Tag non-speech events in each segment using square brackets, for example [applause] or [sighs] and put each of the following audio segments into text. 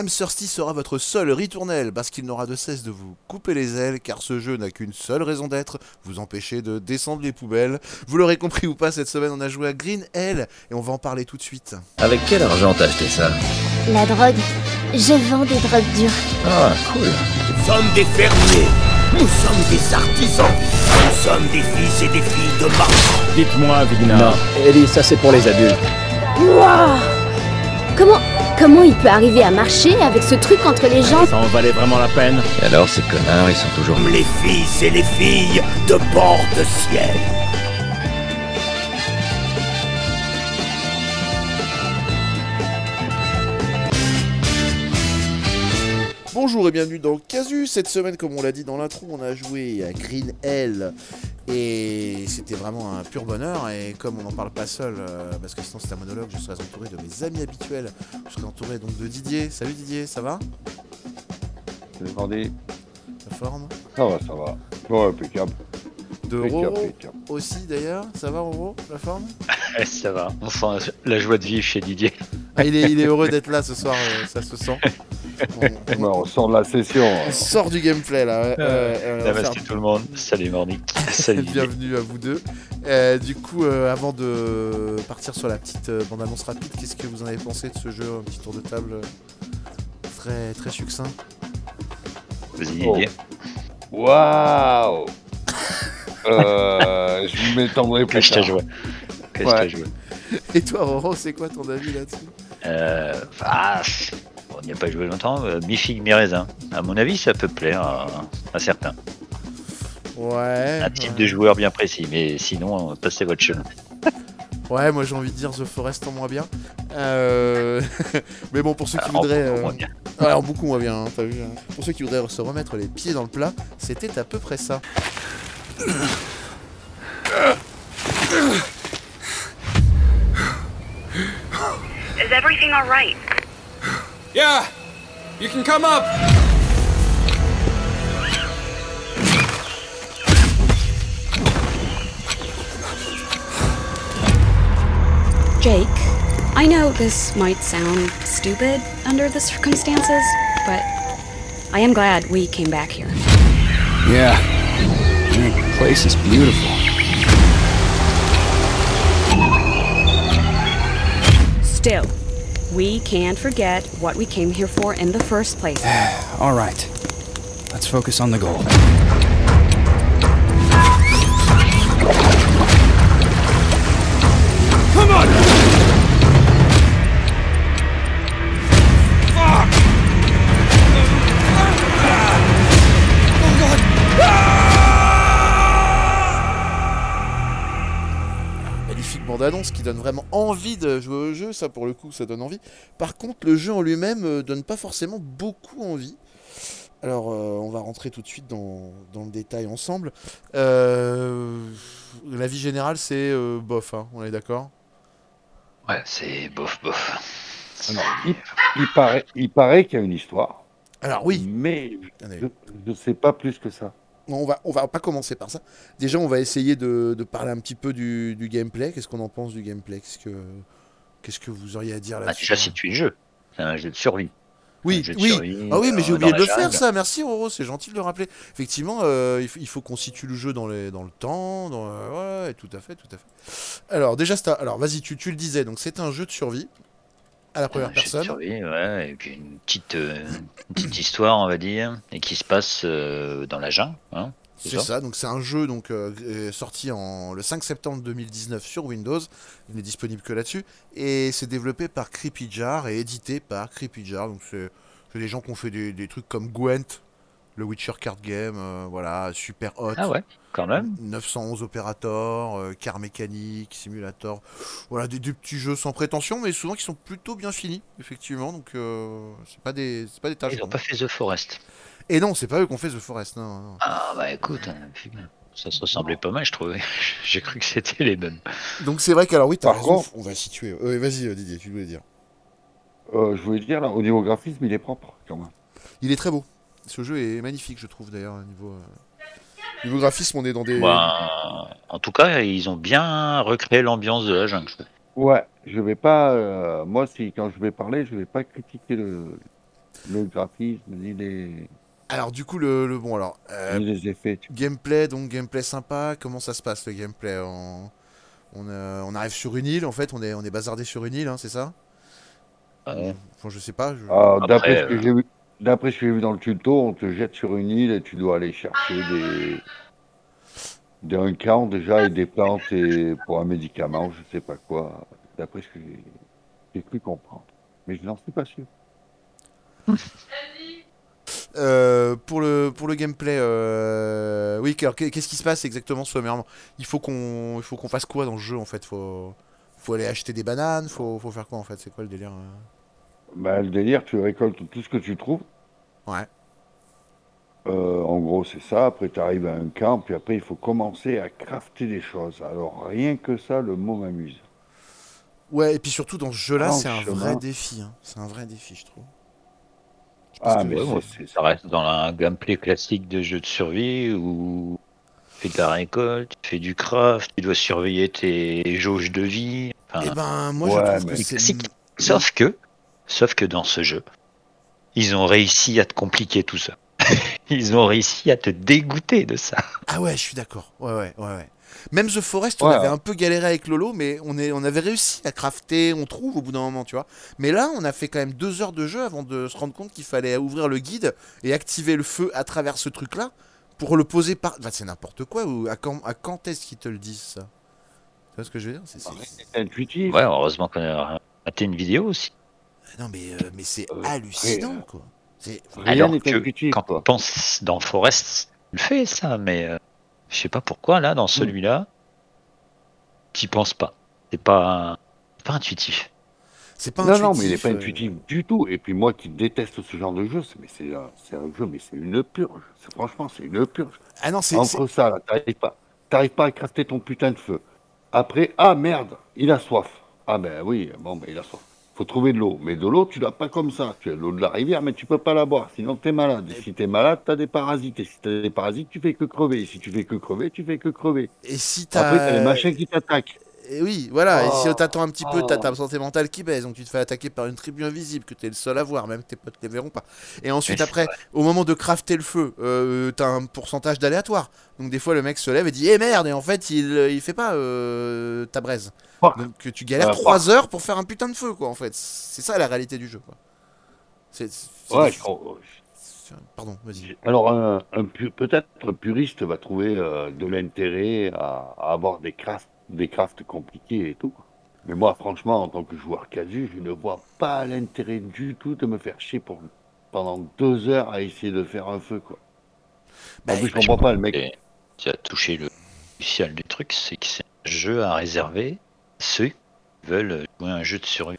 Thirsty sera votre seul ritournelle parce qu'il n'aura de cesse de vous couper les ailes car ce jeu n'a qu'une seule raison d'être, vous empêcher de descendre les poubelles. Vous l'aurez compris ou pas, cette semaine on a joué à Green Hell et on va en parler tout de suite. Avec quel argent t'as acheté ça? La drogue. Je vends des drogues dures. Ah, cool. Nous sommes des fermiers, nous sommes des artisans, nous sommes des fils et des filles de marchands. Dites-moi, Vigna. Non, Ellie, ça c'est pour les adultes. Waouh Comment, comment il peut arriver à marcher avec ce truc entre les jambes Ça en valait vraiment la peine Et alors, ces connards, ils sont toujours... Les fils et les filles de bord de ciel. Bonjour et bienvenue dans Casu. Cette semaine, comme on l'a dit dans l'intro, on a joué à Green Hell et c'était vraiment un pur bonheur. Et comme on n'en parle pas seul, euh, parce que sinon c'est un monologue, je serai entouré de mes amis habituels. Je serai entouré donc de Didier. Salut Didier, ça va? Vendé. La forme? Ça va, ça va. Bon, impeccable. De Impeccable, Roro aussi d'ailleurs. Ça va Roro? La forme? Ouais, ça va. On sent la joie de vivre chez Didier. Ah, il, est, il est heureux d'être là ce soir, euh, ça se sent. On, on- sort de la session. on sort du gameplay là. ouais. Euh, euh, tout le monde. Salut Morning. [laughs] Salut. Bienvenue à vous deux. Euh, du coup, euh, avant de partir sur la petite euh, bande-annonce rapide, qu'est-ce que vous en avez pensé de ce jeu Un petit tour de table très, très succinct? Vas-y Oh. Waouh [laughs] euh, Je m'étendrai plus Cache ta joie. Cache Ouais. ta joie. Et toi, Roro, c'est quoi ton avis là-dessus? Euh, ah, on n'y a pas joué longtemps. Euh, mi-raisin. À mon avis, ça peut plaire à, à certains. Ouais. Un type ouais. de joueur bien précis. Mais sinon, passez votre chemin. Ouais, moi j'ai envie de dire The Forest en moins bien. Euh, [laughs] Mais bon, pour ceux qui en voudraient. beaucoup euh, moins bien. Ouais, en beaucoup moins bien, hein, t'as vu. hein. Pour ceux qui voudraient se remettre les pieds dans le plat, c'était à peu près ça. Is everything all right? [sighs] Yeah! You can come up! Jake, I know this might sound stupid under the circumstances, but I am glad we came back here. Yeah. The place is beautiful. Still, we can't forget what we came here for in the first place. [sighs] All right. Let's focus on the goal. Bande-annonce qui donne vraiment envie de jouer au jeu, ça pour le coup ça donne envie. Par contre le jeu en lui-même euh, donne pas forcément beaucoup envie. Alors euh, on va rentrer tout de suite dans, dans le détail ensemble. Euh, la vie générale c'est euh, bof, hein, on est d'accord? Ouais, c'est bof bof. Alors, il, il paraît, il paraît qu'il y a une histoire. Alors oui, Mais je ne sais pas plus que ça. On va, on va pas commencer par ça. Déjà on va essayer de, de parler un petit peu du, du gameplay. Qu'est-ce qu'on en pense du gameplay? Qu'est-ce que, qu'est-ce que vous auriez à dire Bah, là-dessus? déjà, situer le jeu. C'est un jeu de survie. Oui, oui. survie, Ah oui, mais j'ai euh, oublié de le faire jungle. ça. Merci Roro, c'est gentil de le rappeler. Effectivement, euh, il, faut, il faut qu'on situe le jeu dans, les, dans le temps. Dans, euh, ouais, tout à fait, tout à fait. Alors déjà, c'est un- alors vas-y, tu, tu le disais. Donc c'est un jeu de survie à la première jeu de personne. survie, ouais, et puis une petite, euh, une petite histoire, on va dire, et qui se passe euh, dans la jungle. Hein, c'est ça ça. Donc c'est un jeu donc euh, sorti en le 5 septembre 2019 sur Windows. Il n'est disponible que là-dessus et c'est développé par Creepy Jar et édité par Creepy Jar. Donc c'est c'est des gens qui ont fait des, des trucs comme Gwent, le Witcher card game, euh, voilà, Super Hot. Ah ouais, quand même. 911 Operator, euh, Car Mécanique, Simulator. Voilà, des, des petits jeux sans prétention, mais souvent qui sont plutôt bien finis, effectivement. Donc, euh, c'est pas des, c'est pas des tâches. Ils n'ont pas fait The Forest. Et non, c'est pas eux qui ont fait The Forest, non. non. Ah bah écoute, hein, ça se ressemblait pas mal, je trouvais. [laughs] J'ai cru que c'était les mêmes. Donc, c'est vrai qu'alors, oui, t'as Par raison, contre- on va situer. Euh, Vas-y, Didier, tu voulais dire. Euh, je voulais dire, là, au niveau graphisme, il est propre, quand même. Il est très beau. Ce jeu est magnifique, je trouve, d'ailleurs, au niveau. euh, Niveau graphisme, on est dans des. Bah, en tout cas, ils ont bien recréé l'ambiance de la jungle. Ouais, je vais pas. euh, moi, si quand je vais parler, je vais pas critiquer le, Le graphisme, ni les, Alors du coup le, le- bon alors euh, les effets. tu- gameplay donc gameplay sympa. Comment ça se passe le gameplay on, on, euh, on arrive sur une île en fait. On est on est bazardé sur une île, hein, c'est ça? Ouais. Enfin je sais pas. je- Ah, Après, D'après ce que j'ai vu, d'après ce que j'ai vu dans le tuto, on te jette sur une île et tu dois aller chercher des des déjà et des plantes et pour un médicament, je sais pas quoi. D'après ce que j'ai cru comprendre, mais je n'en suis pas sûr. [laughs] Euh, pour le pour le gameplay, euh, oui. Qu'est-ce qui se passe exactement sommairement Il faut qu'on il faut qu'on fasse quoi dans le jeu en fait? Faut faut aller acheter des bananes? Faut faut faire quoi en fait? C'est quoi le délire euh? Bah, le délire, tu récoltes tout ce que tu trouves. Ouais. Euh, en gros, c'est ça. Après, tu arrives à un camp, puis après, il faut commencer à crafter des choses. Alors, rien que ça, le mot m'amuse. Ouais. Et puis surtout dans ce jeu-là, c'est un vrai défi. hein. C'est un vrai défi, je trouve. Je Ah, mais Ouais, ça reste dans un gameplay classique de jeu de survie où tu fais de la récolte, tu fais du craft, tu dois surveiller tes jauges de vie. Enfin, Eh ben moi Ouais, je trouve mais- que c'est c'est classique. Sauf que, sauf que dans ce jeu, ils ont réussi à te compliquer tout ça. [laughs] Ils ont réussi à te dégoûter de ça. Ah ouais, je suis d'accord. Ouais, ouais, ouais, ouais. Même The Forest, on Ouais, avait ouais. un peu galéré avec Lolo, mais on, est, on avait réussi à crafter, on trouve au bout d'un moment, tu vois. Mais là, on a fait quand même deux heures de jeu avant de se rendre compte qu'il fallait ouvrir le guide et activer le feu à travers ce truc-là pour le poser par. Enfin, c'est n'importe quoi. Ou à quand, à quand est-ce qu'ils te le disent ça? Tu vois ce que je veux dire? C'est-. Ouais, heureusement qu'on a raté une vidéo aussi. Non, mais, euh, mais c'est Euh, hallucinant, après, quoi. C'est. Rien Alors n'est que intuitif, quand quoi. on pense dans Forest, il le fait ça, mais euh, je sais pas pourquoi là, dans celui-là, t'y penses pas. C'est pas, c'est pas intuitif. C'est pas Non, non, mais il n'est intuitif, pas euh, intuitif du tout. Et puis moi qui déteste ce genre de jeu, c'est, mais c'est, un, c'est un jeu, mais c'est une purge. C'est, franchement, c'est une purge. Ah non, c'est. c'est- Entre ça, là, t'arrives pas, t'arrives pas à crafter ton putain de feu. Après, ah merde, il a soif. Ah ben oui, bon, ben il a soif. Faut trouver de l'eau. Mais de l'eau, tu l'as pas comme ça. Tu as l'eau de la rivière, mais tu peux pas la boire. Sinon, t'es malade. Et si t'es malade, t'as des parasites. Et si t'as des parasites, tu fais que crever. Et si tu fais que crever, tu fais que crever. Et si t'as. Après, t'as les machins qui t'attaquent. Et oui, voilà, et si Oh. t'attends un petit peu, t'as Oh. ta santé mentale qui baisse, donc tu te fais attaquer par une tribu invisible que t'es le seul à voir, même tes potes les verront pas. Et ensuite, après, au moment de crafter le feu, euh, t'as un pourcentage d'aléatoire. Donc des fois, le mec se lève et dit Eh merde, et en fait, il, il fait pas euh, ta braise. Donc que tu galères Ah, 3 heures pour faire un putain de feu, quoi, en fait. C'est ça la réalité du jeu, quoi. C'est. c'est- Ouais, c'est- je- Pardon, vas-y. Alors, un, peut-être un puriste va trouver euh, de l'intérêt à, à avoir des crafts, des crafts compliqués et tout. Mais moi, franchement, en tant que joueur casu, je ne vois pas l'intérêt du tout de me faire chier pour, pendant deux heures à essayer de faire un feu. Quoi. Bah, en plus, je comprends pas le mec. Tu as touché le crucial du truc, c'est que c'est un jeu à réserver à ceux qui veulent jouer un jeu de survie.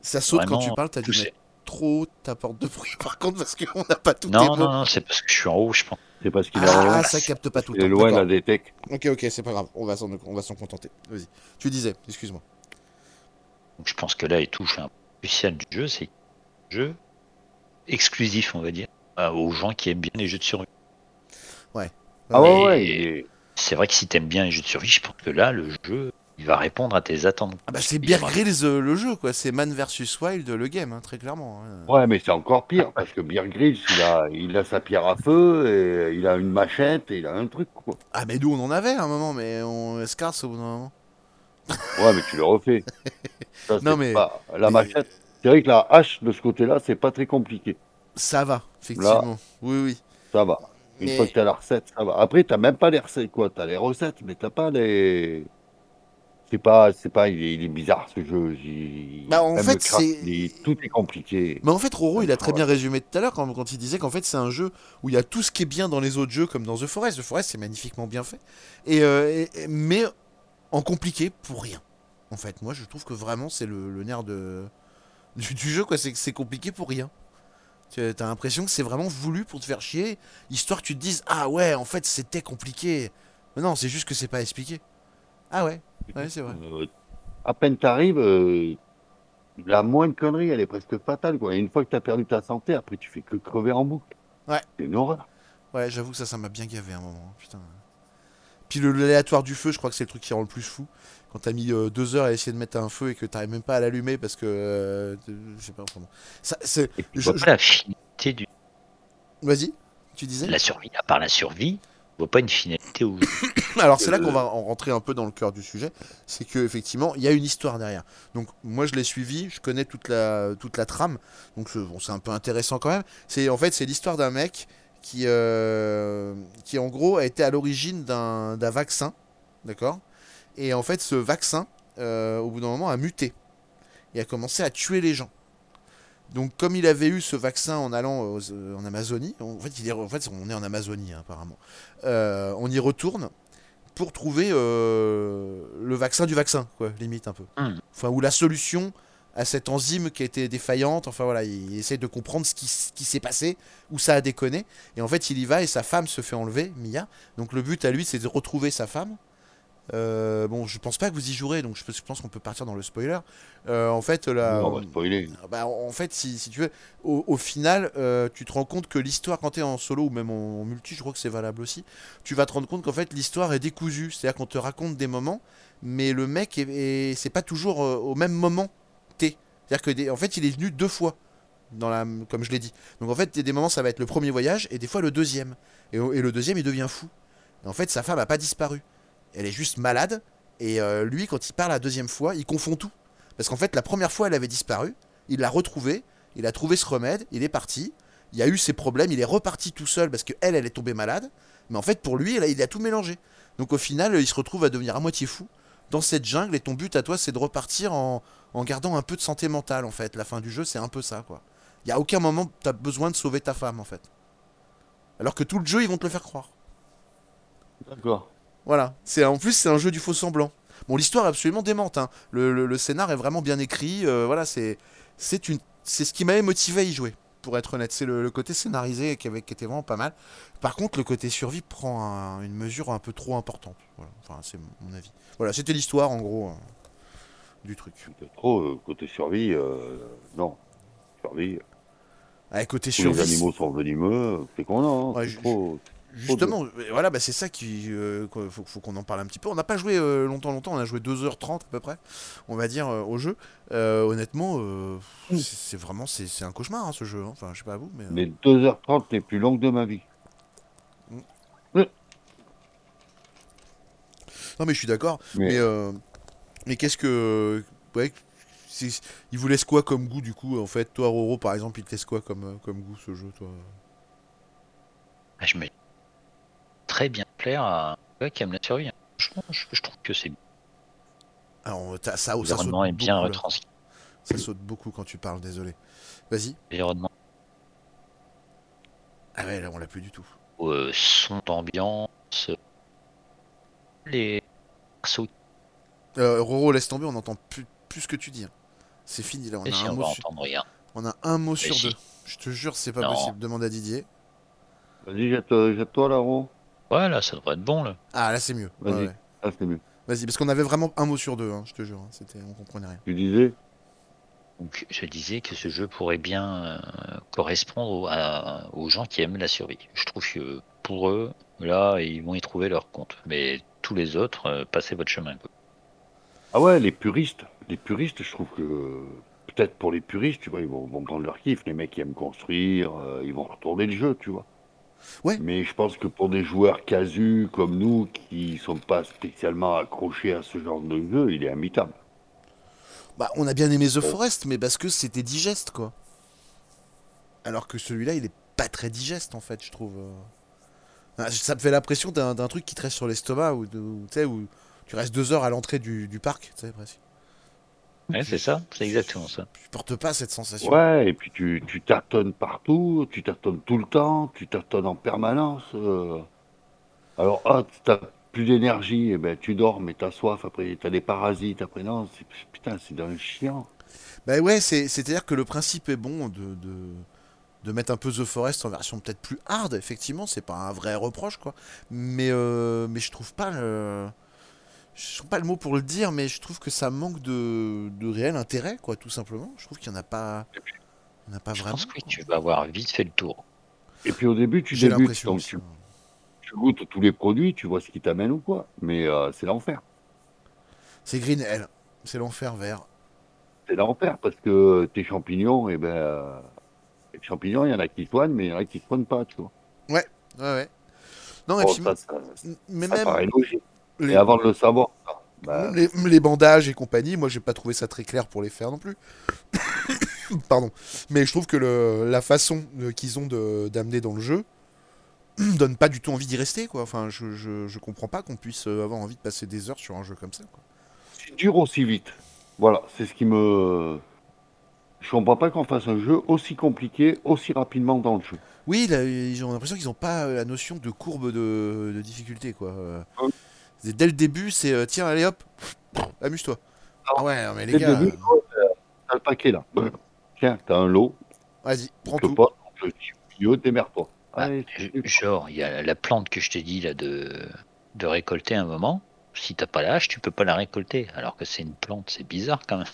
Ça saute quand tu parles, t'as dû mettre trop ta porte de bruit, [laughs] par contre, parce qu'on n'a pas tout Non, non, non, c'est parce que je suis en haut, je pense. C'est parce qu'il Ah, est, ça capte pas tout le il est temps. loin la détec. Ok, ok, c'est pas grave, on va s'en on va s'en contenter. Vas-y. Tu disais, excuse-moi. Donc je pense que là, il touche un crucial du jeu, c'est un jeu exclusif, on va dire, euh, aux gens qui aiment bien les jeux de survie. Ah ouais, Et- ouais. est- C'est vrai que si t'aimes bien les jeux de survie, je pense que là, le jeu, il va répondre à tes attentes. Ah bah c'est Bear Grylls euh, le jeu, quoi. C'est Man vs Wild le game, hein, très clairement. hein. Ouais, mais c'est encore pire, parce que Beer Grylls, il a, il a sa pierre à feu, et il a une machette, et il a un truc, quoi. Ah mais nous on en avait à un moment, mais on escarce au bout d'un moment. Ouais, mais tu le refais. [laughs] Ça, Non, mais- pas- La mais- machette. C'est vrai que la hache, de ce côté-là, c'est pas très compliqué. Ça va, effectivement. Oui, oui. Ça va. Une Mais- fois que t'as la recette, ça va. Après, t'as même pas les recettes, quoi. T'as les recettes, mais t'as pas les. C'est pas, c'est pas, il est, il est bizarre ce jeu. Il- Bah, en fait, c'est- Tout est compliqué. Mais en fait, Roro, il a très bien résumé tout à l'heure quand, quand il disait qu'en fait, c'est un jeu où il y a tout ce qui est bien dans les autres jeux, comme dans The Forest. The Forest, c'est magnifiquement bien fait. Et, euh, et- mais en compliqué pour rien. En fait, moi, je trouve que vraiment, c'est le, le nerf de, [laughs] du, du jeu, quoi. C'est que c'est compliqué pour rien. Tu as l'impression que c'est vraiment voulu pour te faire chier, histoire que tu te dises Ah ouais, en fait, c'était compliqué. Mais non, c'est juste que c'est pas expliqué. Ah ouais, ouais, c'est vrai. Euh, à peine t'arrives, euh, la moindre connerie, elle est presque fatale, quoi. Et une fois que t'as perdu ta santé, après, tu fais que crever en boucle. Ouais. C'est une horreur. Ouais, j'avoue que ça, ça m'a bien gavé à un moment. Putain. Puis le l'aléatoire du feu, je crois que c'est le truc qui rend le plus fou. Quand t'as mis euh, deux heures à essayer de mettre un feu et que t'arrives même pas à l'allumer parce que. euh, je sais pas comment. Ça, c'est. Je- je- pas la finalité du... Vas-y, tu disais? La survie. À part la survie, je vois pas une finalité où. [laughs] Alors c'est là qu'on va en rentrer un peu dans le cœur du sujet, c'est que effectivement il y a une histoire derrière. Donc moi je l'ai suivi, je connais toute la toute la trame, donc c'est bon, un peu intéressant quand même. C'est en fait c'est l'histoire d'un mec qui euh, qui en gros a été à l'origine d'un d'un vaccin, d'accord? Et en fait ce vaccin euh, au bout d'un moment a muté et a commencé à tuer les gens. Donc comme il avait eu ce vaccin en allant aux- euh, en Amazonie, en fait, il est, en fait on est en Amazonie hein, apparemment, Euh, on y retourne pour trouver euh, le vaccin du vaccin, quoi, limite un peu. Hmm. Enfin, ou la solution à cette enzyme qui a été défaillante. Enfin voilà, il essaie de comprendre ce qui, ce qui s'est passé, où ça a déconné. Et en fait, il y va et sa femme se fait enlever, Mia. Donc le but à lui, c'est de retrouver sa femme. Euh, bon, je pense pas que vous y jouerez, donc je pense- qu'on peut partir dans le spoiler. Euh, en fait, la, on va spoiler. bah, en fait, si, si tu veux, au, au final, euh, tu te rends compte que l'histoire, quand tu es en solo ou même en, en multi, je crois que c'est valable aussi, tu vas te rendre compte qu'en fait, l'histoire est décousue. C'est-à-dire qu'on te raconte des moments, mais le mec, est, est- c'est pas toujours au même moment t'es. C'est-à-dire que, des- en fait, il est venu deux fois, dans la, comme je l'ai dit. Donc en fait, des moments, ça va être le premier voyage, et des fois le deuxième. Et le deuxième, il devient fou. Et en fait, sa femme a pas disparu. Elle est juste malade, et euh, lui, quand il part la deuxième fois, il confond tout. Parce qu'en fait, la première fois, elle avait disparu. Il l'a retrouvée. Il a trouvé ce remède. Il est parti. Il y a eu ses problèmes. Il est reparti tout seul parce qu'elle, elle est tombée malade. Mais en fait, pour lui, elle il a tout mélangé. Donc au final, il se retrouve à devenir à moitié fou dans cette jungle. Et ton but à toi, c'est de repartir en, en gardant un peu de santé mentale, en fait. La fin du jeu, c'est un peu ça, quoi. Il y a aucun moment tu as besoin de sauver ta femme, en fait. Alors que tout le jeu, ils vont te le faire croire. D'accord. Voilà. C'est en plus c'est un jeu du faux semblant. Bon, l'histoire est absolument démente. hein. Le, le- le scénar est vraiment bien écrit. euh, voilà, c'est c'est une c'est ce qui m'avait motivé à y jouer. Pour être honnête, c'est le, le côté scénarisé qui, avait, qui était vraiment pas mal. Par contre, le côté survie prend un- une mesure un peu trop importante. Voilà. Enfin, c'est mon avis. Voilà, c'était l'histoire en gros euh, du truc. Trop, euh, côté survie, non. Survie, côté survie. les animaux sont venimeux, c'est qu'on a, hein, Ouais, c'est trop... Justement, voilà, bah c'est ça qui euh, faut, faut qu'on en parle un petit peu. On n'a pas joué euh, longtemps, longtemps. On a joué 2h30 à peu près, on va dire, euh, au jeu. Euh, honnêtement, euh, c'est vraiment c'est c'est un cauchemar hein, ce jeu. hein. Enfin, je sais pas vous, mais. euh, Les 2h30 les plus longues de ma vie. Non, mais je suis d'accord. Mais- Mais, euh, mais qu'est-ce que. Ouais, il vous laisse quoi comme goût du coup En fait, toi, Roro, par exemple, il te laisse quoi comme, comme goût ce jeu, toi? Ah, Je me très bien plaire à un gars qui aime la survie. hein. Franchement, je, je trouve que c'est Alors, t'as- ça, ça saute l'environnement est bien beaucoup, retranscrit. Ça saute beaucoup quand tu parles, désolé. Vas-y. L'environnement, Ah ouais, là, on l'a plus du tout. euh, son d'ambiance, les persos. Euh, Roro, laisse tomber, on entend plus, plus ce que tu dis. hein. C'est fini là, on Et a, si un on mot va sur... entendre rien. on a un mot sur si. deux. Je te jure, c'est pas Non. possible. Demande à Didier. Vas-y, jette- jette-toi là, Ro. Voilà, ça devrait être bon là. Ah, là, c'est mieux. Ouais, Vas-y. ouais. Ah, c'est mieux. Vas-y, parce qu'on avait vraiment un mot sur deux, hein, je te jure. hein. C'était... On comprenait rien. Tu disais Donc je disais que ce jeu pourrait bien euh, correspondre au- à- aux gens qui aiment la survie. Je trouve que pour eux, là, ils vont y trouver leur compte. Mais tous les autres, euh, passez votre chemin. quoi. Ah ouais, les puristes. Les puristes, je trouve que... Peut-être pour les puristes, tu vois, ils vont, vont prendre leur kiff. Les mecs qui aiment construire, euh, ils vont retourner le jeu, tu vois. Ouais. Mais je pense que pour des joueurs casus comme nous, qui sont pas spécialement accrochés à ce genre de jeu, il est imitable. Bah, on a bien aimé The Forest, mais parce que c'était digeste, quoi. Alors que celui-là, il est pas très digeste, en fait, je trouve. euh. Ah, Ça me fait l'impression d'un, truc qui te reste sur l'estomac, ou, de- ou, tu sais, où tu restes deux heures à l'entrée du, du parc, tu sais, presque. Ouais, c'est ça, c'est exactement ça. Je porte pas cette sensation. Ouais, et puis tu, tu tâtonnes partout, tu tâtonnes tout le temps, tu tâtonnes en permanence. euh. Alors, ah, t'as plus d'énergie, et ben tu dors, mais t'as soif, après t'as des parasites, après non, c'est- putain, c'est d'un chiant. Bah ouais, c'est, c'est-à-dire que le principe est bon de, de, de mettre un peu The Forest en version peut-être plus hard, effectivement, c'est pas un vrai reproche, quoi. Mais, euh, mais je trouve pas le... Je trouve pas le mot pour le dire, mais je trouve que ça manque de, de réel intérêt, quoi, tout simplement. Je trouve qu'il y en a pas... En a pas Je vraiment. pense que tu vas avoir vite fait le tour. Et puis au début, tu débutes, donc tu, ouais. tu goûtes tous les produits, tu vois ce qui t'amène ou quoi. Mais euh, c'est l'enfer. C'est Green Hell. C'est l'enfer vert. C'est l'enfer parce que tes champignons, et ben, euh, les champignons, il y en a qui soignent, mais il y en a qui soignent pas, tu vois. Ouais, ouais, ouais. Non, et Bon, puis, ça, ça, mais ça même paraît logique. Les, Et avant de le savoir, bah, les, les bandages et compagnie, moi j'ai pas trouvé ça très clair pour les faire non plus. [coughs] Pardon. Mais je trouve que le, la façon euh, qu'ils ont d'amener dans le jeu [coughs] donne pas du tout envie d'y rester, quoi. Enfin, je, je, je comprends pas qu'on puisse euh, avoir envie de passer des heures sur un jeu comme ça, c'est dur aussi vite. Voilà, c'est ce qui me. Je comprends pas qu'on fasse un jeu aussi compliqué, aussi rapidement dans le jeu. Oui, là, ils ont l'impression qu'ils ont pas euh, la notion de courbe de, de difficulté, quoi. Euh, Dès le début, c'est euh, tiens, allez hop, amuse-toi. Ah ouais, non, mais les Dès le gars, début, euh, t'as le paquet là. Tiens, t'as un lot, vas-y, prends tout. pas, le dit au milieu, démerde-toi. Je- c'est- genre, il y a la plante que je t'ai dit là de, de récolter un moment. Si t'as pas la hache, tu peux pas la récolter. Alors que c'est une plante, c'est bizarre quand même.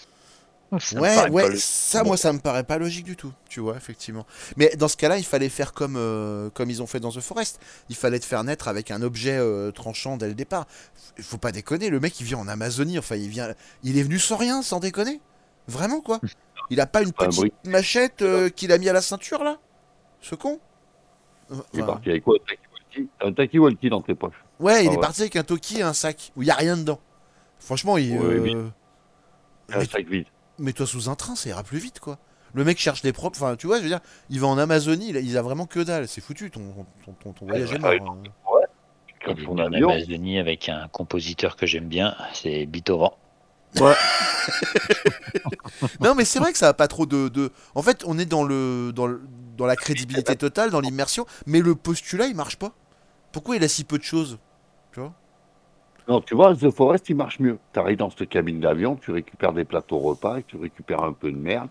[laughs] Ça Ouais, ouais, ça, moi, ça me paraît pas logique du tout, tu vois, effectivement. Mais dans ce cas-là, il fallait faire comme, euh, comme ils ont fait dans The Forest. Il fallait te faire naître avec un objet euh, tranchant dès le départ. Il faut pas déconner, le mec, il vient en Amazonie, enfin, il vient, il est venu sans rien, sans déconner. Vraiment, quoi. [laughs] Il a pas une un petite machette euh, qu'il a mis à la ceinture, là? Ce con? Il est parti avec quoi Un Taki-Walkie Taki-Walkie dans tes poches. Ouais, il Ah est parti avec un toki et un sac, où il y a rien dedans. Franchement, il... Ouais, mais- Un mais- sac vide. Mets-toi sous un train, ça ira plus vite, quoi. Le mec cherche des propres. Enfin, tu vois, je veux dire, il va en Amazonie, il a, il a vraiment que dalle. C'est foutu, ton, ton, ton, ton voyage est ouais, mort. hein. Il crèves est en avion. Amazonie avec un compositeur que j'aime bien, c'est Bitoran. [laughs] Non, mais c'est vrai que ça a pas trop de, de- En fait, on est dans le, dans le, dans la crédibilité totale, dans l'immersion, mais le postulat, il marche pas. Pourquoi il a si peu de choses? Non, tu vois, The Forest, il marche mieux. T'arrives dans cette cabine d'avion, tu récupères des plateaux repas, et tu récupères un peu de merde.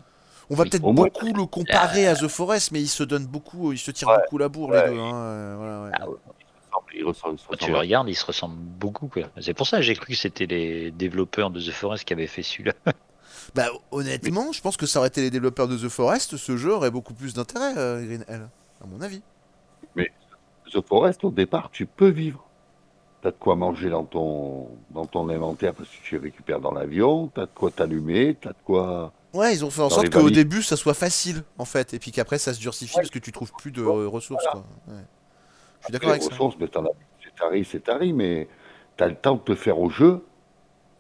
On va Oui, peut-être moins- beaucoup le comparer à The Forest, mais il se donne beaucoup, il se tire Ouais, beaucoup la bourre, ouais. les deux. hein, euh, voilà, ouais. Ah Quand tu le regardes, il se ressemble beaucoup. quoi. C'est pour ça que j'ai cru que c'était les développeurs de The Forest qui avaient fait celui-là. [laughs] Bah, honnêtement, je pense que ça aurait été les développeurs de The Forest, ce jeu aurait beaucoup plus d'intérêt, euh, Green Hell, à mon avis. The Forest, au départ, tu peux vivre. T'as de quoi manger dans ton, dans ton inventaire parce que tu récupères dans l'avion, t'as de quoi t'allumer, t'as de quoi. Ouais, ils ont fait en sorte qu'au début ça soit facile en fait, et puis qu'après ça se durcifie parce que tu trouves plus de euh, ressources. Quoi. Ouais. Je suis d'accord avec ça. ressources, mais t'en as. C'est tari, c'est tari, mais t'as le temps de te faire au jeu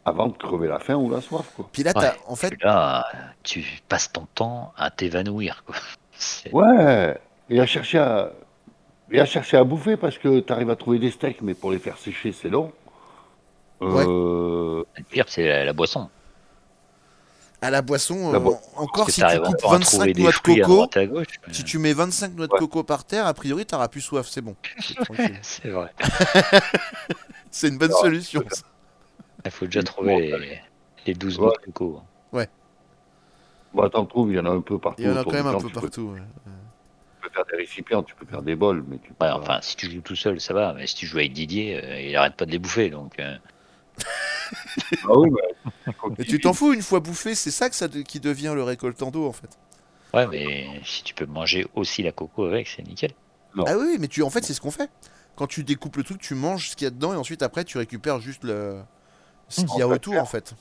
avant de crever la faim ou la soif, quoi. Puis là, Ouais. en fait, Là, tu passes ton temps à t'évanouir. quoi. [laughs] Ouais, et à chercher à, et à chercher à bouffer parce que t'arrives à trouver des steaks, mais pour les faire sécher, c'est long. Euh, Le pire, c'est la, la boisson. à la boisson, La euh, bo- encore si tu coupes encore à trouver 25 des noix de à coco, droite à gauche. si tu mets 25 noix de Ouais. coco par terre, a priori t'auras plus soif, c'est bon. [laughs] C'est vrai. [laughs] C'est une bonne Non, solution. Il faut déjà trouver bon, les, les 12 Ouais. noix de coco. Bon, t'en trouves, il y en a un peu partout. Il y en a quand même un peu tu peux- partout. ouais. Tu peux faire des récipients, tu peux faire des bols, mais tu peux Ouais, pas- enfin, si tu joues tout seul, ça va. Mais si tu joues avec Didier, euh, il arrête pas de les bouffer. Donc, euh, Ah oui, [laughs] mais... Tu t'en fous une fois bouffé, c'est ça que ça de- qui devient le récoltando en fait. ouais, mais si tu peux manger aussi la coco avec, c'est nickel. Non. Ah oui, mais tu, en fait, c'est ce qu'on fait. Quand tu découpes le truc, tu manges ce qu'il y a dedans et ensuite après tu récupères juste le ce qu'il y a autour en fait.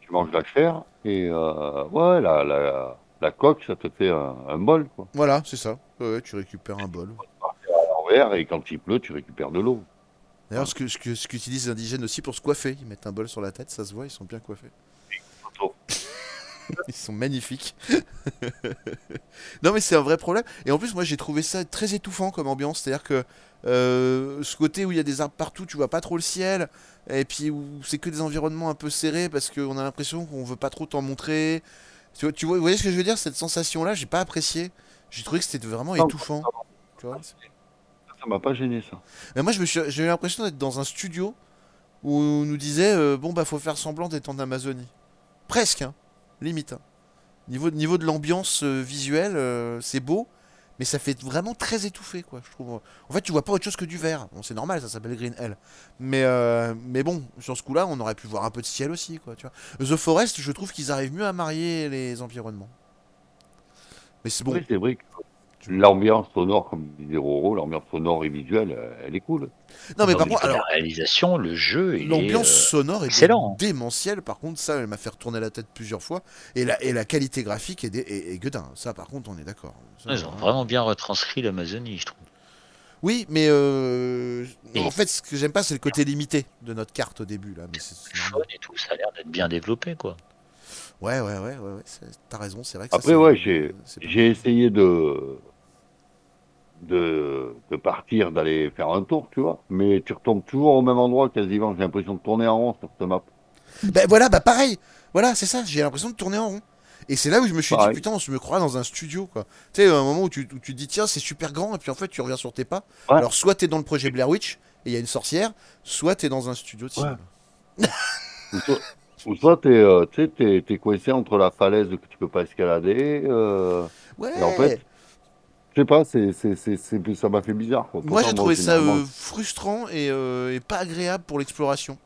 tu manges la chair et euh, ouais, la, la, la coque, ça te fait un, un bol, quoi. Voilà, c'est ça. Ouais, tu récupères un bol. À l'envers, et quand il pleut, tu récupères de l'eau. D'ailleurs, ce que ce que ce qu'utilisent les indigènes aussi pour se coiffer, ils mettent un bol sur la tête, ça se voit, ils sont bien coiffés. [laughs] Ils sont magnifiques. [laughs] non mais c'est un vrai problème. Et en plus, moi j'ai trouvé ça très étouffant comme ambiance. C'est-à-dire que euh, ce côté où il y a des arbres partout, tu vois pas trop le ciel, et puis où c'est que des environnements un peu serrés parce qu'on a l'impression qu'on veut pas trop t'en montrer. Tu vois, tu vois, vous voyez ce que je veux dire Cette sensation-là, j'ai pas apprécié. J'ai trouvé que c'était vraiment Non, étouffant. Tu vois Ça m'a pas gêné, ça. mais moi, je me suis- j'ai eu l'impression d'être dans un studio où on nous disait euh, bon bah faut faire semblant d'être en Amazonie. Presque, hein. limite. hein. Niveau, niveau de l'ambiance euh, visuelle, euh, c'est beau, mais ça fait vraiment très étouffé, quoi. Je trouve. En fait, tu vois pas autre chose que du vert. Bon, c'est normal, ça s'appelle Green Hell. Mais euh, mais bon, sur ce coup-là, on aurait pu voir un peu de ciel aussi, quoi. Tu vois. The Forest, je trouve qu'ils arrivent mieux à marier les environnements. Mais c'est bon, c'est vrai que l'ambiance sonore, comme disait Roro, l'ambiance sonore et visuelle, euh, elle est cool. Non, mais par contre, alors, la réalisation, le jeu, l'ambiance euh, sonore est excellent. démentielle. Par contre, ça, elle m'a fait retourner la tête plusieurs fois. Et la, et la qualité graphique est, est, est gueudin. Ça, par contre, on est d'accord. Ça, Ils ont vraiment. vraiment bien retranscrit l'Amazonie, je trouve. Oui, mais euh, Et- en fait, ce que j'aime pas, c'est le côté limité de notre carte au début. Là. Mais c'est- et tout, ça a l'air d'être bien développé, quoi. Ouais, ouais, ouais, ouais, ouais, t'as raison, c'est vrai que ça, Après, c'est- ouais, j'ai j'ai essayé de, de, de partir, d'aller faire un tour, tu vois, mais tu retombes toujours au même endroit quasiment. J'ai l'impression de tourner en rond sur cette map. Ben voilà, bah pareil. Voilà, c'est ça. J'ai l'impression de tourner en rond. Et c'est là où je me suis Pareil. dit, putain, on se me croit dans un studio, quoi. Tu sais, un moment où tu, où tu te dis, tiens, c'est super grand, et puis en fait, tu reviens sur tes pas. Ouais. Alors, soit t'es dans le projet Blair Witch, et il y a une sorcière, soit t'es dans un studio de cinéma. [laughs] Ou soit, ou soit t'es euh, tu sais, t'es- t'es coincé entre la falaise que tu peux pas escalader. euh, Ouais. et en fait, je sais pas, c'est, c'est, c'est, c'est- ça m'a fait bizarre. Quoi. Moi, j'ai trouvé ça euh, frustrant et, euh, et pas agréable pour l'exploration.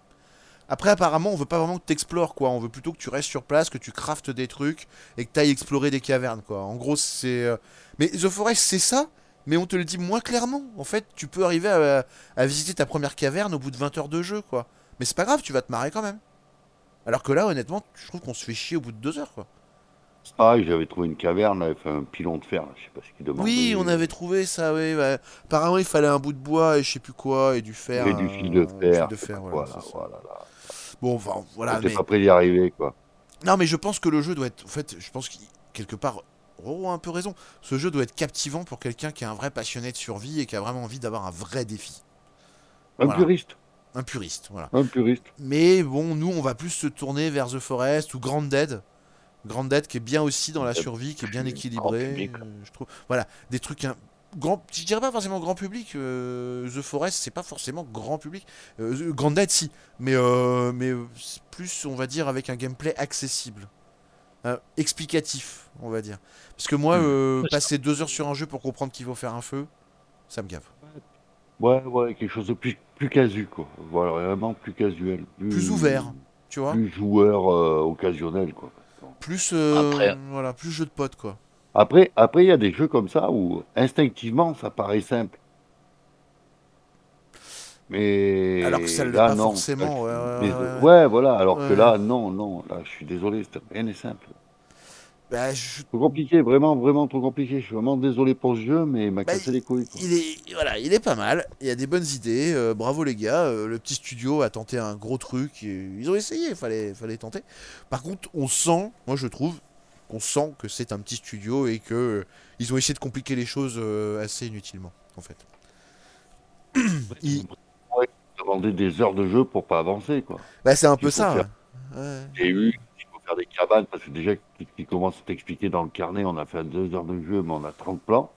Après, apparemment, on veut pas vraiment que t'explores, quoi. On veut plutôt que tu restes sur place, que tu craftes des trucs et que t'ailles explorer des cavernes, quoi. En gros, c'est. euh, Mais The Forest, c'est ça, mais on te le dit moins clairement. En fait, tu peux arriver à, à visiter ta première caverne au bout de 20 heures de jeu, quoi. Mais c'est pas grave, tu vas te marrer quand même. Alors que là, honnêtement, je trouve qu'on se fait chier au bout de deux heures, quoi. Pareil, j'avais trouvé une caverne, avec un pilon de fer, là, je sais pas ce qu'il demande. Oui, on avait trouvé ça, oui. ouais. Apparemment, il fallait un bout de bois et je sais plus quoi, et du fer. Et du fil de fer. fil de fer, voilà, voilà, là. Bon, enfin, voilà. J'étais Mais... pas prêt d'y arriver, quoi. Non, mais je pense que le jeu doit être. En fait, je pense qu'il quelque part. Roro a un peu raison. Ce jeu doit être captivant pour quelqu'un qui est un vrai passionné de survie et qui a vraiment envie d'avoir un vrai défi. Un Voilà. puriste, Un puriste, voilà. un puriste. Mais bon, nous, on va plus se tourner vers The Forest ou Grand Dead. Grand Dead qui est bien aussi dans la Dead, survie, qui est bien équilibré. euh, je trouve. Voilà, des trucs. un- Grand, je dirais pas forcément grand public. euh, The Forest, c'est pas forcément grand public. Euh, Grand Dead, si, mais euh, mais euh, plus, on va dire, avec un gameplay accessible, Euh, explicatif, on va dire. Parce que moi, euh, Ouais, passer deux heures sur un jeu pour comprendre qu'il faut faire un feu, ça me gave. Ouais, ouais, quelque chose de plus, plus casu, quoi. Voilà, vraiment plus casuel. Plus ouvert, tu vois. Plus joueur euh, occasionnel, quoi. Plus, euh, Après- voilà, plus jeu de potes, quoi. Après, après, il y a des jeux comme ça où instinctivement ça paraît simple. Mais Alors que ça l'est là, pas non. forcément, ouais, ouais, ouais, ouais. ouais, voilà. Alors que là, non, non. Là, je suis désolé, rien n'est simple. Bah, je- Trop compliqué, vraiment, vraiment trop compliqué. Je suis vraiment désolé pour ce jeu, mais il m'a Bah, cassé les couilles. quoi. il est, voilà, il est pas mal. Il y a des bonnes idées. euh, bravo les gars. euh, le petit studio a tenté un gros truc. et ils ont essayé. Fallait, fallait tenter. Par contre, on sent, moi je trouve, qu'on sent que c'est un petit studio et que euh, ils ont essayé de compliquer les choses euh, assez inutilement, en fait. Il- Demander des heures de jeu pour pas avancer, quoi. Bah, c'est un peu ça. faire. ouais. Ouais. J'ai eu, faire des cabanes, parce que déjà, qui, qui commence à t'expliquer dans le carnet, on a fait deux heures de jeu, mais on a 30 plans.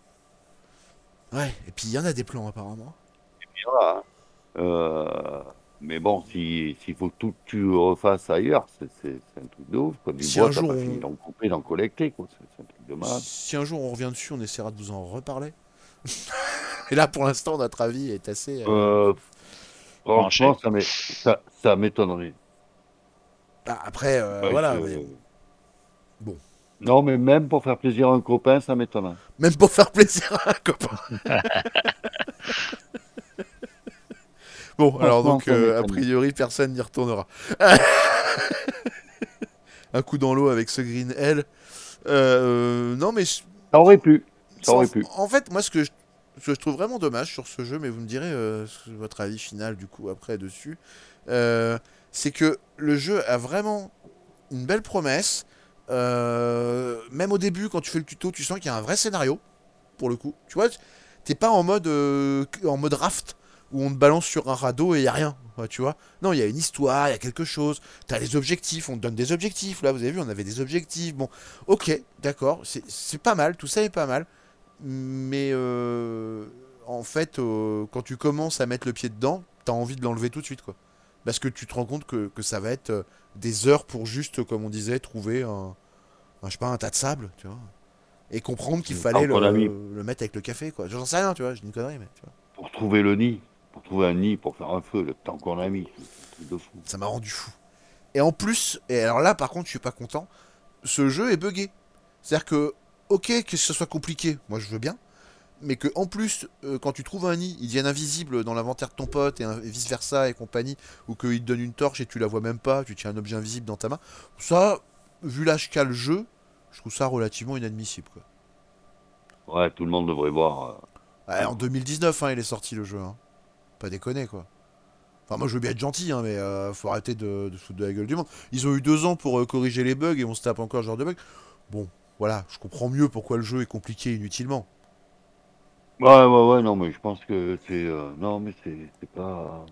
Ouais. Et puis il y en a des plans apparemment. Et voilà, hein. Euh, mais bon, si- s'il faut que tout tu refasses ailleurs, c'est un truc de ouf. Quoi. Du Si bois, un jour pas on- fini d'en couper, d'en collecter, quoi. C'est un truc de malade. Si un jour on revient dessus, on essaiera de vous en reparler. [laughs] et là, pour l'instant, notre avis est assez. euh, Euh, franchement, ça m'étonnerait. Bah, après, euh, voilà. mais- Bon. Non, mais même pour faire plaisir à un copain, ça m'étonnerait. Même pour faire plaisir à un copain. [laughs] bon, alors donc, euh, a m'étonne. priori, personne n'y retournera. [laughs] un coup dans l'eau avec ce Green Hell. Euh, non, mais. je- Ça aurait pu. Ça en, aurait pu. en fait, moi, ce que, je, ce que je trouve vraiment dommage sur ce jeu, mais vous me direz euh, votre avis final du coup après dessus, euh, c'est que le jeu a vraiment une belle promesse. Euh, même au début, quand tu fais le tuto, tu sens qu'il y a un vrai scénario pour le coup. Tu vois, t'es pas en mode euh, en mode raft où on te balance sur un radeau et il a rien. Tu vois Non, il y a une histoire, il y a quelque chose. T'as les objectifs, on te donne des objectifs. Là, vous avez vu, on avait des objectifs. Bon, ok, d'accord, c'est pas mal, tout ça est pas mal. Mais euh, en fait, quand tu commences à mettre le pied dedans, t'as envie de l'enlever tout de suite, quoi. Parce que tu te rends compte que, que ça va être euh, des heures pour juste, comme on disait, trouver un, un, je sais pas, un tas de sable, tu vois. Et comprendre qu'il Mmh, fallait le, mettre avec le café, quoi. J'en sais rien, tu vois, je dis une connerie, mais tu vois. Pour trouver le nid, pour trouver un nid, pour faire un feu, le temps qu'on a mis. Truc de fou. Ça m'a rendu fou. Et en plus, et alors là, par contre, je suis pas content, ce jeu est buggé. C'est-à-dire que, ok, que ce soit compliqué, moi je veux bien, mais que en plus, euh, quand tu trouves un nid, ils deviennent invisibles dans l'inventaire de ton pote et, vice versa et compagnie, ou qu'il te donne une torche et tu la vois même pas, tu tiens un objet invisible dans ta main. Ça, vu l'âge qu'a le jeu, je trouve ça relativement inadmissible. Quoi. Ouais, tout le monde devrait voir. euh, Ouais, en 2019, hein, il est sorti le jeu. hein. Pas déconner, quoi. Enfin, moi, je veux bien être gentil, hein, mais euh, faut arrêter de, foutre de la gueule du monde. Ils ont eu deux ans pour euh, corriger les bugs et on se tape encore ce genre de bugs. Bon, voilà, je comprends mieux pourquoi le jeu est compliqué inutilement. Ouais, ouais, ouais, non, mais je pense que c'est. euh, non, mais c'est c'est pas.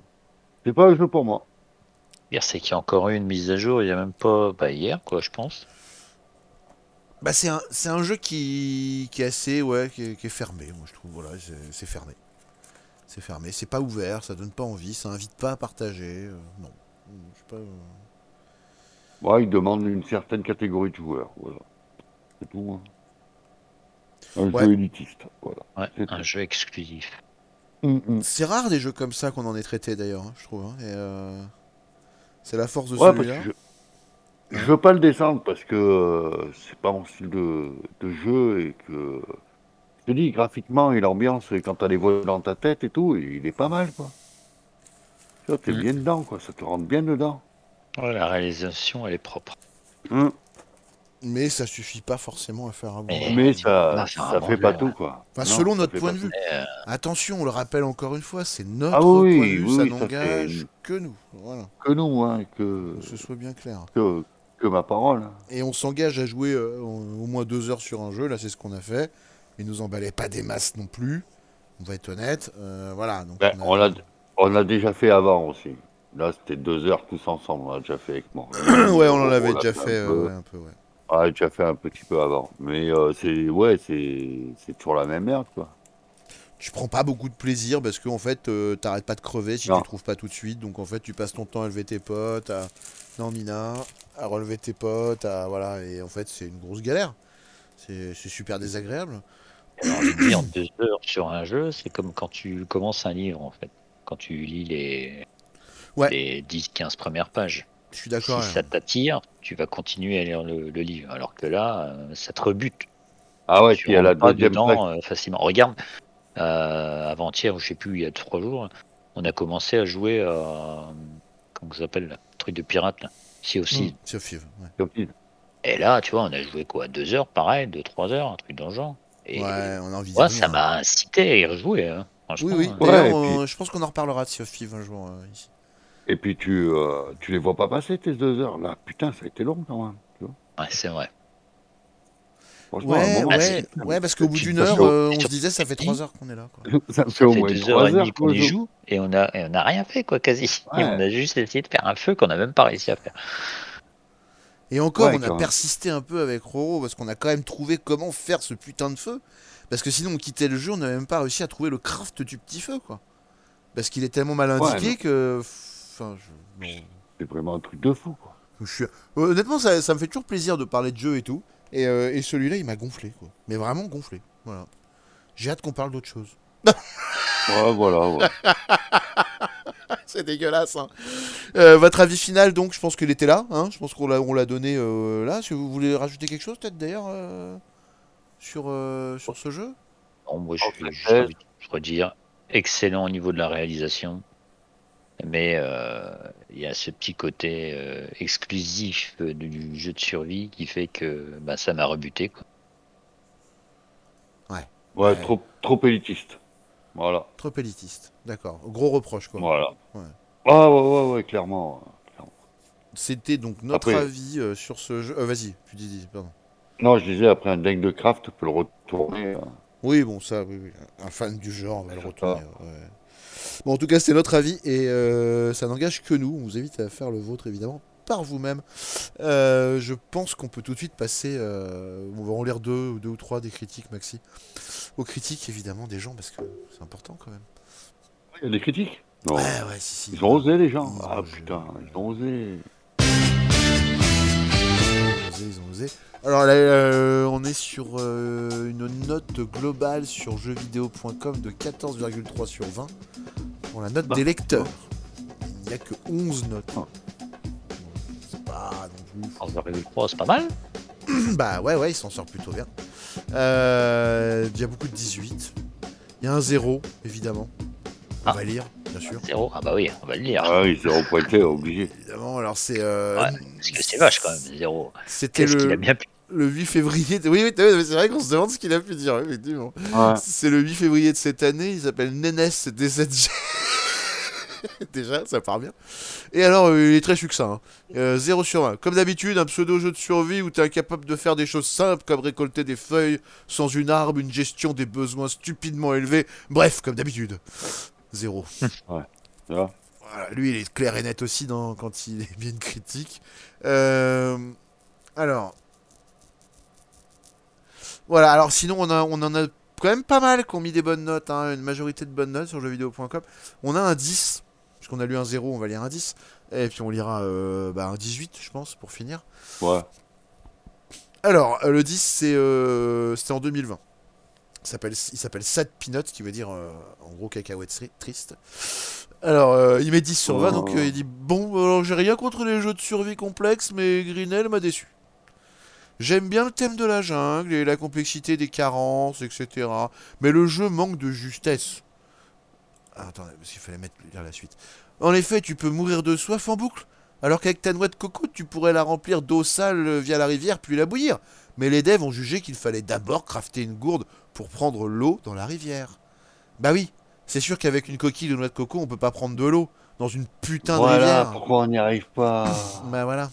C'est pas le jeu pour moi. Pire, c'est qu'il y a encore eu une mise à jour, il y a même pas. Bah, hier, quoi, je pense. Bah, c'est un, c'est un jeu qui, qui est assez, ouais, qui est, qui est fermé, moi, je trouve. Voilà, c'est c'est fermé. C'est fermé, c'est pas ouvert, ça donne pas envie, ça invite pas à partager. euh, non. Je sais pas. euh. Ouais, il demande une certaine catégorie de joueurs. Voilà. C'est tout. hein. Un Ouais. jeu élitiste. Voilà. Ouais, un jeu exclusif. Hum, hum. C'est rare des jeux comme ça qu'on en ait traité d'ailleurs, hein, je trouve. hein, et, euh, C'est la force de Ouais, celui-là. je... je veux pas le descendre parce que euh, c'est pas mon style de, de jeu et que. Je te dis, graphiquement et l'ambiance, et quand t'as les voix dans ta tête et tout, il est pas mal, quoi. Tu vois, t'es Mm. bien dedans, quoi. Ça te rentre bien dedans. Ouais, la réalisation, elle est propre. Hum. Mais ça suffit pas forcément à faire un bon. Mais- ça, un ça fait pas tout, quoi. Enfin, Non, selon notre point de vue. Euh, Attention, on le rappelle encore une fois, c'est notre Ah oui, point de vue, oui, ça oui, n'engage que nous. Voilà, Que nous, hein, que, que ce soit bien clair. que, que ma parole. hein. Et on s'engage à jouer euh, au moins deux heures sur un jeu, là c'est ce qu'on a fait. Mais nous emballait pas des masses non plus, on va être honnête. Euh, voilà, donc Ben, on a- on l'a déjà fait avant aussi. Là, c'était deux heures tous ensemble. On l'a déjà fait avec moi. [coughs] ouais, on en avait l'a déjà fait un peu. euh, ouais, On l'a déjà fait un petit peu avant. Mais euh, c'est ouais, c'est c'est toujours la même merde, quoi. Tu prends pas beaucoup de plaisir parce qu'en fait, euh, t'arrêtes pas de crever si Non. tu trouves pas tout de suite. Donc en fait, tu passes ton temps à lever tes potes, à. Non, Mina, à relever tes potes, à. Voilà, et en fait, c'est une grosse galère. C'est super désagréable. envie de dire, deux heures sur un jeu, c'est comme quand tu commences un livre, en fait. Quand tu lis les, Ouais. les 10-15 premières pages. Je suis Si d'accord. hein. ça t'attire, tu vas continuer à lire le, le livre. Alors que là, euh, ça te rebute. Ah ouais, tu puis à la pas deuxième dedans euh, facilement. Regarde, euh, avant-hier, ou je sais plus, il y a trois jours, on a commencé à jouer à. Comment ça s'appelle truc de pirate, là Sea of Thieves. Mmh, ouais. Et là, tu vois, on a joué quoi Deux heures, pareil, deux, trois heures, un truc dans le genre. Et Ouais, on a envie de moi, dire, ça m'a incité à y rejouer. Hein. Oui, oui. hein. Ouais, puis- je pense qu'on en reparlera de Sea of Thieves un jour euh, ici. Et puis tu, euh, tu les vois pas passer tes deux heures. Là, putain, ça a été long quand même. tu vois. Ouais, c'est vrai. Ouais, moment, ouais, ouais, parce qu'au bout d'une heure, euh, on se disait ça fait trois heures qu'on est là. Quoi. [laughs] ça fait au moins deux heures trois et demie heures qu'on y joue. joue et on a, et on a rien fait, quoi, quasi. Et on a juste essayé de faire un feu qu'on n'a même pas réussi à faire. Et encore, Ouais, on a même. persisté un peu avec Roro parce qu'on a quand même trouvé comment faire ce putain de feu. Parce que sinon, on quittait le jeu, on n'avait même pas réussi à trouver le craft du petit feu, quoi. Parce qu'il est tellement mal indiqué que. Enfin, je. non. C'est vraiment un truc de fou. Quoi. Je suis- Honnêtement, ça, ça me fait toujours plaisir de parler de jeu et tout. Et, euh, et celui-là, il m'a gonflé, quoi. Mais vraiment gonflé. Voilà. J'ai hâte qu'on parle d'autre chose. [laughs] Ouais, voilà. ouais. [laughs] C'est dégueulasse. Hein. Euh, votre avis final, donc, je pense qu'il était là. Hein je pense qu'on l'a, on l'a donné euh, là. Si vous voulez rajouter quelque chose, peut-être d'ailleurs, euh, sur, euh, sur ce jeu? Moi, je, En je, je, redire, excellent au niveau de la réalisation. Mais euh, il y a ce petit côté euh, exclusif euh, du jeu de survie qui fait que bah, ça m'a rebuté. Quoi. Ouais, Ouais. trop, trop élitiste. Voilà. Trop élitiste. D'accord. Gros reproche, quoi. Voilà. Ouais. Ah ouais, ouais, ouais, clairement. C'était donc notre Après- avis euh, sur ce jeu. Euh, vas-y, tu dis, dis, pardon. Non, je disais, après un deck de craft, tu peux le retourner. hein. Oui, bon, ça, oui, oui. Un fan du genre, on va le retourner. ouais. Bon, en tout cas, c'est notre avis et euh, ça n'engage que nous. On vous invite à faire le vôtre, évidemment, par vous-même. Euh, je pense qu'on peut tout de suite passer. euh, on va en lire deux, deux ou trois des critiques, Maxi. Aux critiques, évidemment, des gens, parce que c'est important quand même. Il y a des critiques? Non. Ouais, ouais, si, si. Ils ont osé, les gens. Ils ah putain, ils ont osé. Ils ont osé, ils ont osé. Alors là, euh, on est sur euh, une note globale sur jeuxvideo.com de 14,3 sur 20 pour la note Bah. des lecteurs. Il n'y a que 11 notes. Ah. C'est pas non plus. 11,3, c'est pas mal. [clears throat] bah ouais, ouais, il s'en sort plutôt bien. Euh, Il y a beaucoup de 18. Il y a un zéro, évidemment. On Ah. va lire, bien sûr. Zéro Ah bah oui, on va le lire. Ah oui, zéro pointé, obligé. Évidemment, alors c'est. euh, Ouais, parce que c'est vache quand même, zéro. C'était Qu'est-ce qu'il le, a bien pu. le 8 février. de- Oui, oui, oui, c'est vrai qu'on se demande ce qu'il a pu dire, effectivement. Ouais. C'est le 8 février de cette année, il s'appelle Nénès DZG. [laughs] Déjà, ça part bien. Et alors, euh, il est très succinct. hein. Euh, 0 sur 20. Comme d'habitude, un pseudo-jeu de survie où t'es incapable de faire des choses simples comme récolter des feuilles sans une arme, une gestion des besoins stupidement élevés. Bref, comme d'habitude. Zéro. [laughs] Tu vois Voilà, lui, il est clair et net aussi dans, quand il est bien critique. Euh, alors. Voilà, alors sinon, on, a, on en a quand même pas mal qui ont mis des bonnes notes, hein, une majorité de bonnes notes sur jeuxvideo.com. On a un 10, puisqu'on a lu un 0, on va lire un 10. Et puis on lira euh, bah, un 18, je pense, pour finir. Ouais. Alors, euh, le 10, c'est euh, c'était en 2020. Il s'appelle, Sad Peanut, qui veut dire euh, en gros cacahuète tri- triste. Alors, euh, il met 10 sur 20, donc Oh. il dit Bon, alors j'ai rien contre les jeux de survie complexes, mais Grinel m'a déçu. J'aime bien le thème de la jungle et la complexité des carences, etc. Mais le jeu manque de justesse. Ah, attendez, parce qu'il fallait mettre lire la suite. En effet, tu peux mourir de soif en boucle. Alors qu'avec ta noix de coco, tu pourrais la remplir d'eau sale via la rivière puis la bouillir. Mais les devs ont jugé qu'il fallait d'abord crafter une gourde pour prendre l'eau dans la rivière. Bah oui, c'est sûr qu'avec une coquille de noix de coco, on peut pas prendre de l'eau dans une putain de Voilà, rivière. pourquoi on n'y arrive pas [coughs] Bah voilà.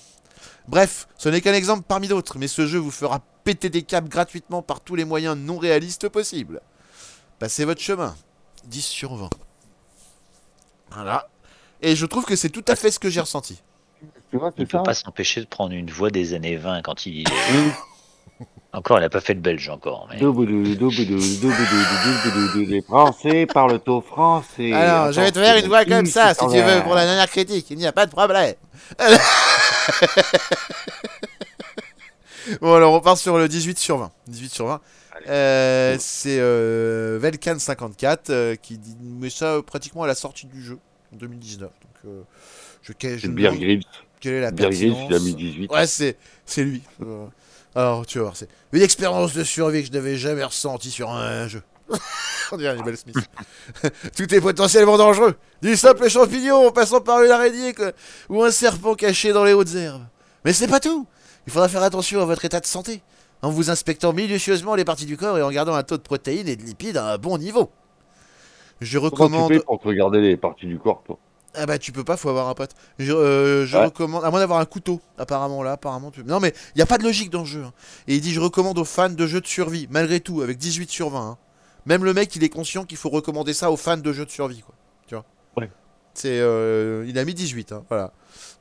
Bref, ce n'est qu'un exemple parmi d'autres, mais ce jeu vous fera péter des câbles gratuitement par tous les moyens non réalistes possibles. Passez votre chemin. 10 sur 20. Voilà. Et je trouve que c'est tout à fait ce que j'ai ressenti. Tu vois, Il c'est peut pas s'empêcher de prendre une voix des années 20 quand il. encore, il a pas fait le belge encore. Mais... Les Français parlent au français. Alors, je vais te faire une voix comme ça, si tu veux, pour la dernière critique. Il n'y a pas de problème. bon, alors, on part sur le 18 sur 20. 18 sur 20. Euh, c'est euh, Velkan54 euh, qui dit mais ça euh, pratiquement à la sortie du jeu en 2019. Donc, euh, je, je me Beer Grylls. quelle est la Beer Grylls, il a pertinence. mis 18. Ouais, c'est c'est lui. Euh, alors, tu vas voir, c'est une expérience de survie que je n'avais jamais ressentie sur un jeu. [laughs] On dirait Annabelle Smith. [laughs] Tout est potentiellement dangereux. Du simple champignon en passant par une araignée que- ou un serpent caché dans les hautes herbes. Mais c'est pas tout. Il faudra faire attention à votre état de santé en vous inspectant minutieusement les parties du corps et en gardant un taux de protéines et de lipides à un bon niveau. Je tu recommande. fais pour te regarder les parties du corps, toi Ah bah tu peux pas, faut avoir un pote. Je, euh, je Ouais. recommande, à moins d'avoir un couteau, apparemment là, apparemment tu... Non mais il y a pas de logique dans le jeu. hein. Et il dit je recommande aux fans de jeux de survie, malgré tout, avec 18 sur 20. hein. Même le mec il est conscient qu'il faut recommander ça aux fans de jeux de survie quoi. Tu vois? Ouais. C'est, euh, il a mis 18, hein, voilà.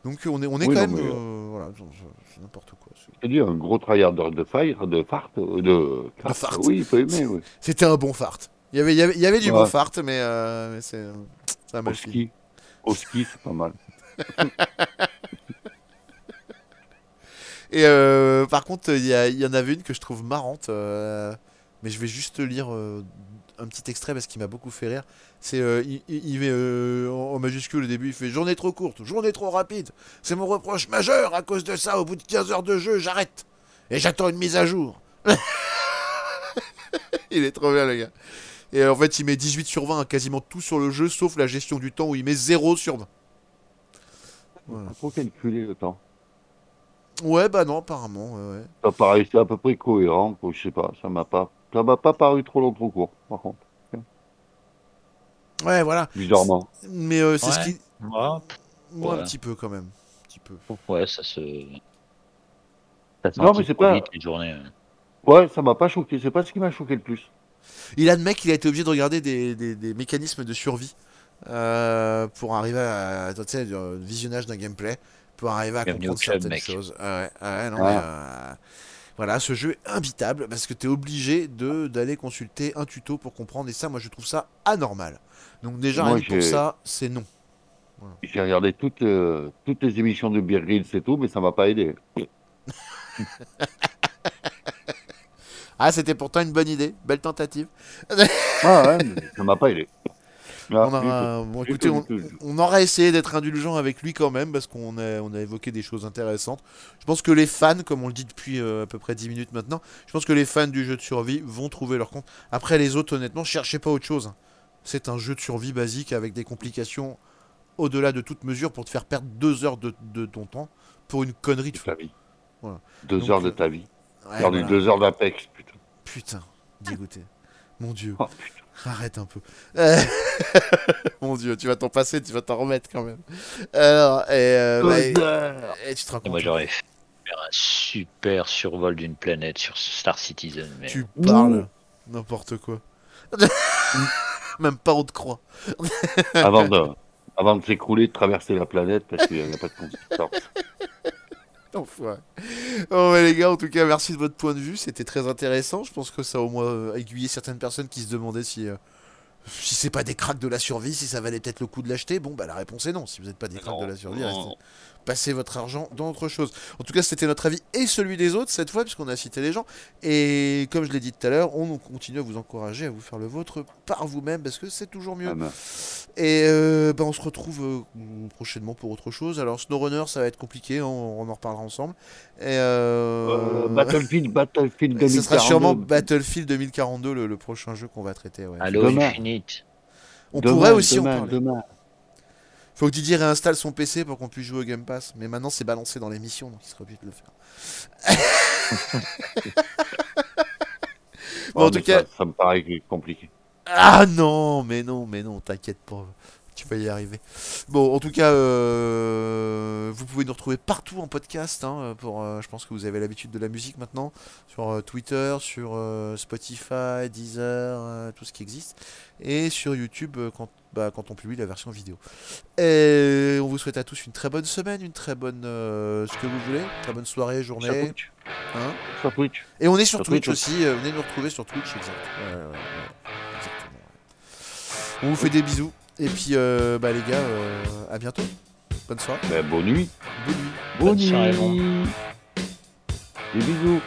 Donc on est, on est Oui, quand non, même, mais, euh, voilà, c'est- n'importe quoi. c'est- dis, un gros tryhard de fire, de fart, de... craft. fart. Oui, il faut aimer, oui. C'était un bon fart. Il y avait, il y avait, il y avait du Ouais. fart, mais, euh, mais c'est, ça a Au ski. Au ski, c'est pas mal. Et euh, par contre, il y, y en avait une que je trouve marrante, euh, mais je vais juste lire un petit extrait parce qu'il m'a beaucoup fait rire. C'est, euh, il, il- il met euh, en, en majuscule au début, il fait journée trop courte, journée trop rapide. C'est mon reproche majeur. À cause de ça, au bout de 15 heures de jeu, j'arrête et j'attends une mise à jour. [laughs] il est trop bien le gars. Et en fait, il met 18 sur 20 à quasiment tout sur le jeu, sauf la gestion du temps où il met 0 sur 20. Voilà. Faut calculer le temps. Ouais, bah non, apparemment. ouais, ouais. Ça paraît c'est à peu près cohérent, quoi, je sais pas, ça m'a pas... Ça m'a pas paru trop long, trop court, par contre, Ouais, voilà. bizarrement. Mais euh, c'est ce qui. Ouais, Moi, un petit peu quand même. Un petit peu. ouais, ça se. Ça Non, mais c'est pas- journées. hein. Ouais, ça m'a pas choqué, c'est pas ce qui m'a choqué le plus. Il admet qu'il a été obligé de regarder des, des- des mécanismes de survie euh, pour arriver à. Tu sais, le visionnage d'un gameplay. Pour arriver à Bienvenue comprendre club, certaines mec. choses. Ah ouais, ah ouais, non, Ah. mais, euh, voilà, ce jeu est imbitable parce que tu es obligé de d'aller consulter un tuto pour comprendre. Et ça, moi, je trouve ça anormal. Donc, déjà, Moi, rien pour ça, c'est non. J'ai regardé toutes, euh, toutes les émissions de Beer Grylls et tout, mais ça m'a pas aidé. [laughs] Ah, c'était pourtant une bonne idée. Belle tentative. Ah ouais, mais ça m'a pas aidé. Ah, on, aura, bon, écoutez, on, on essayé d'être indulgent avec lui quand même parce qu'on a, on a évoqué des choses intéressantes. Je pense que les fans, comme on le dit depuis euh, à peu près 10 minutes maintenant, je pense que les fans du jeu de survie vont trouver leur compte. Après les autres, honnêtement, cherchez pas autre chose. C'est un jeu de survie basique avec des complications au-delà de toute mesure pour te faire perdre deux heures de, de ton temps pour une connerie de ta vie. Voilà. Deux Donc, heures de euh, ta vie. Ouais, Perdu voilà. deux heures d'Apex, putain. Putain, dégoûté. Mon dieu. Oh, Arrête un peu. Euh, [laughs] Mon dieu, tu vas t'en passer, tu vas t'en remettre quand même. Alors, et, euh, bah, et- tu te rends Et moi compte j'aurais fait un super survol d'une planète sur Star Citizen. Mais... Tu parles n'importe quoi. [laughs] Même pas on te croit. avant de, [laughs] avant de s'écrouler, de traverser la planète parce qu'il n'y a pas de consistance. Enfoiré. Bon, mais les gars, en tout cas, merci de votre point de vue. C'était très intéressant. Je pense que ça a au moins euh, aiguillé certaines personnes qui se demandaient si, euh, si c'est pas des cracks de la survie, si ça valait peut-être le coup de l'acheter. Bon, bah la réponse est non. Si vous n'êtes pas des cracks de la survie, restez- passez votre argent dans autre chose. En tout cas, c'était notre avis et celui des autres cette fois, puisqu'on a cité les gens. Et comme je l'ai dit tout à l'heure, on continue à vous encourager à vous faire le vôtre par vous-même, parce que c'est toujours mieux. Ah ben, Et euh, bah, on se retrouve euh, prochainement pour autre chose. Alors SnowRunner, ça va être compliqué, on, on en reparlera ensemble. Et euh, euh, Battlefield, Battlefield [laughs] ce sera sûrement 2042. Battlefield 2042, le, le prochain jeu qu'on va traiter. ouais. Halo. Infinite. on Demain, pourrait aussi demain, en parler. Demain. Faut que Didier réinstalle son PC pour qu'on puisse jouer au Game Pass. Mais maintenant, c'est balancé dans l'émission, donc il sera obligé de le faire. [laughs] Bon, en tout cas- ça, ça me paraît compliqué. Ah non, mais non, mais non, t'inquiète pas. Tu vas y arriver. Bon, en tout cas, euh, vous pouvez nous retrouver partout en podcast. hein, pour, euh, je pense que vous avez l'habitude de la musique maintenant. Sur euh, Twitter, sur Spotify, Deezer, tout ce qui existe. Et sur YouTube quand, bah, quand on publie la version vidéo. Et on vous souhaite à tous une très bonne semaine, une très bonne... ce que vous voulez. Très bonne soirée, Sur journée. Twitch. Hein Sur Twitch. et on est sur, Sur Twitch, Twitch aussi, venez nous retrouver sur Twitch, exact. Ouais, ouais, ouais, exactement. On vous fait des bisous. Et puis, euh, bah, les gars, euh, à bientôt. Bonne soirée. Ben, bonne nuit. Bonne nuit. Bonne Bonne soirée, nuit. Des bisous.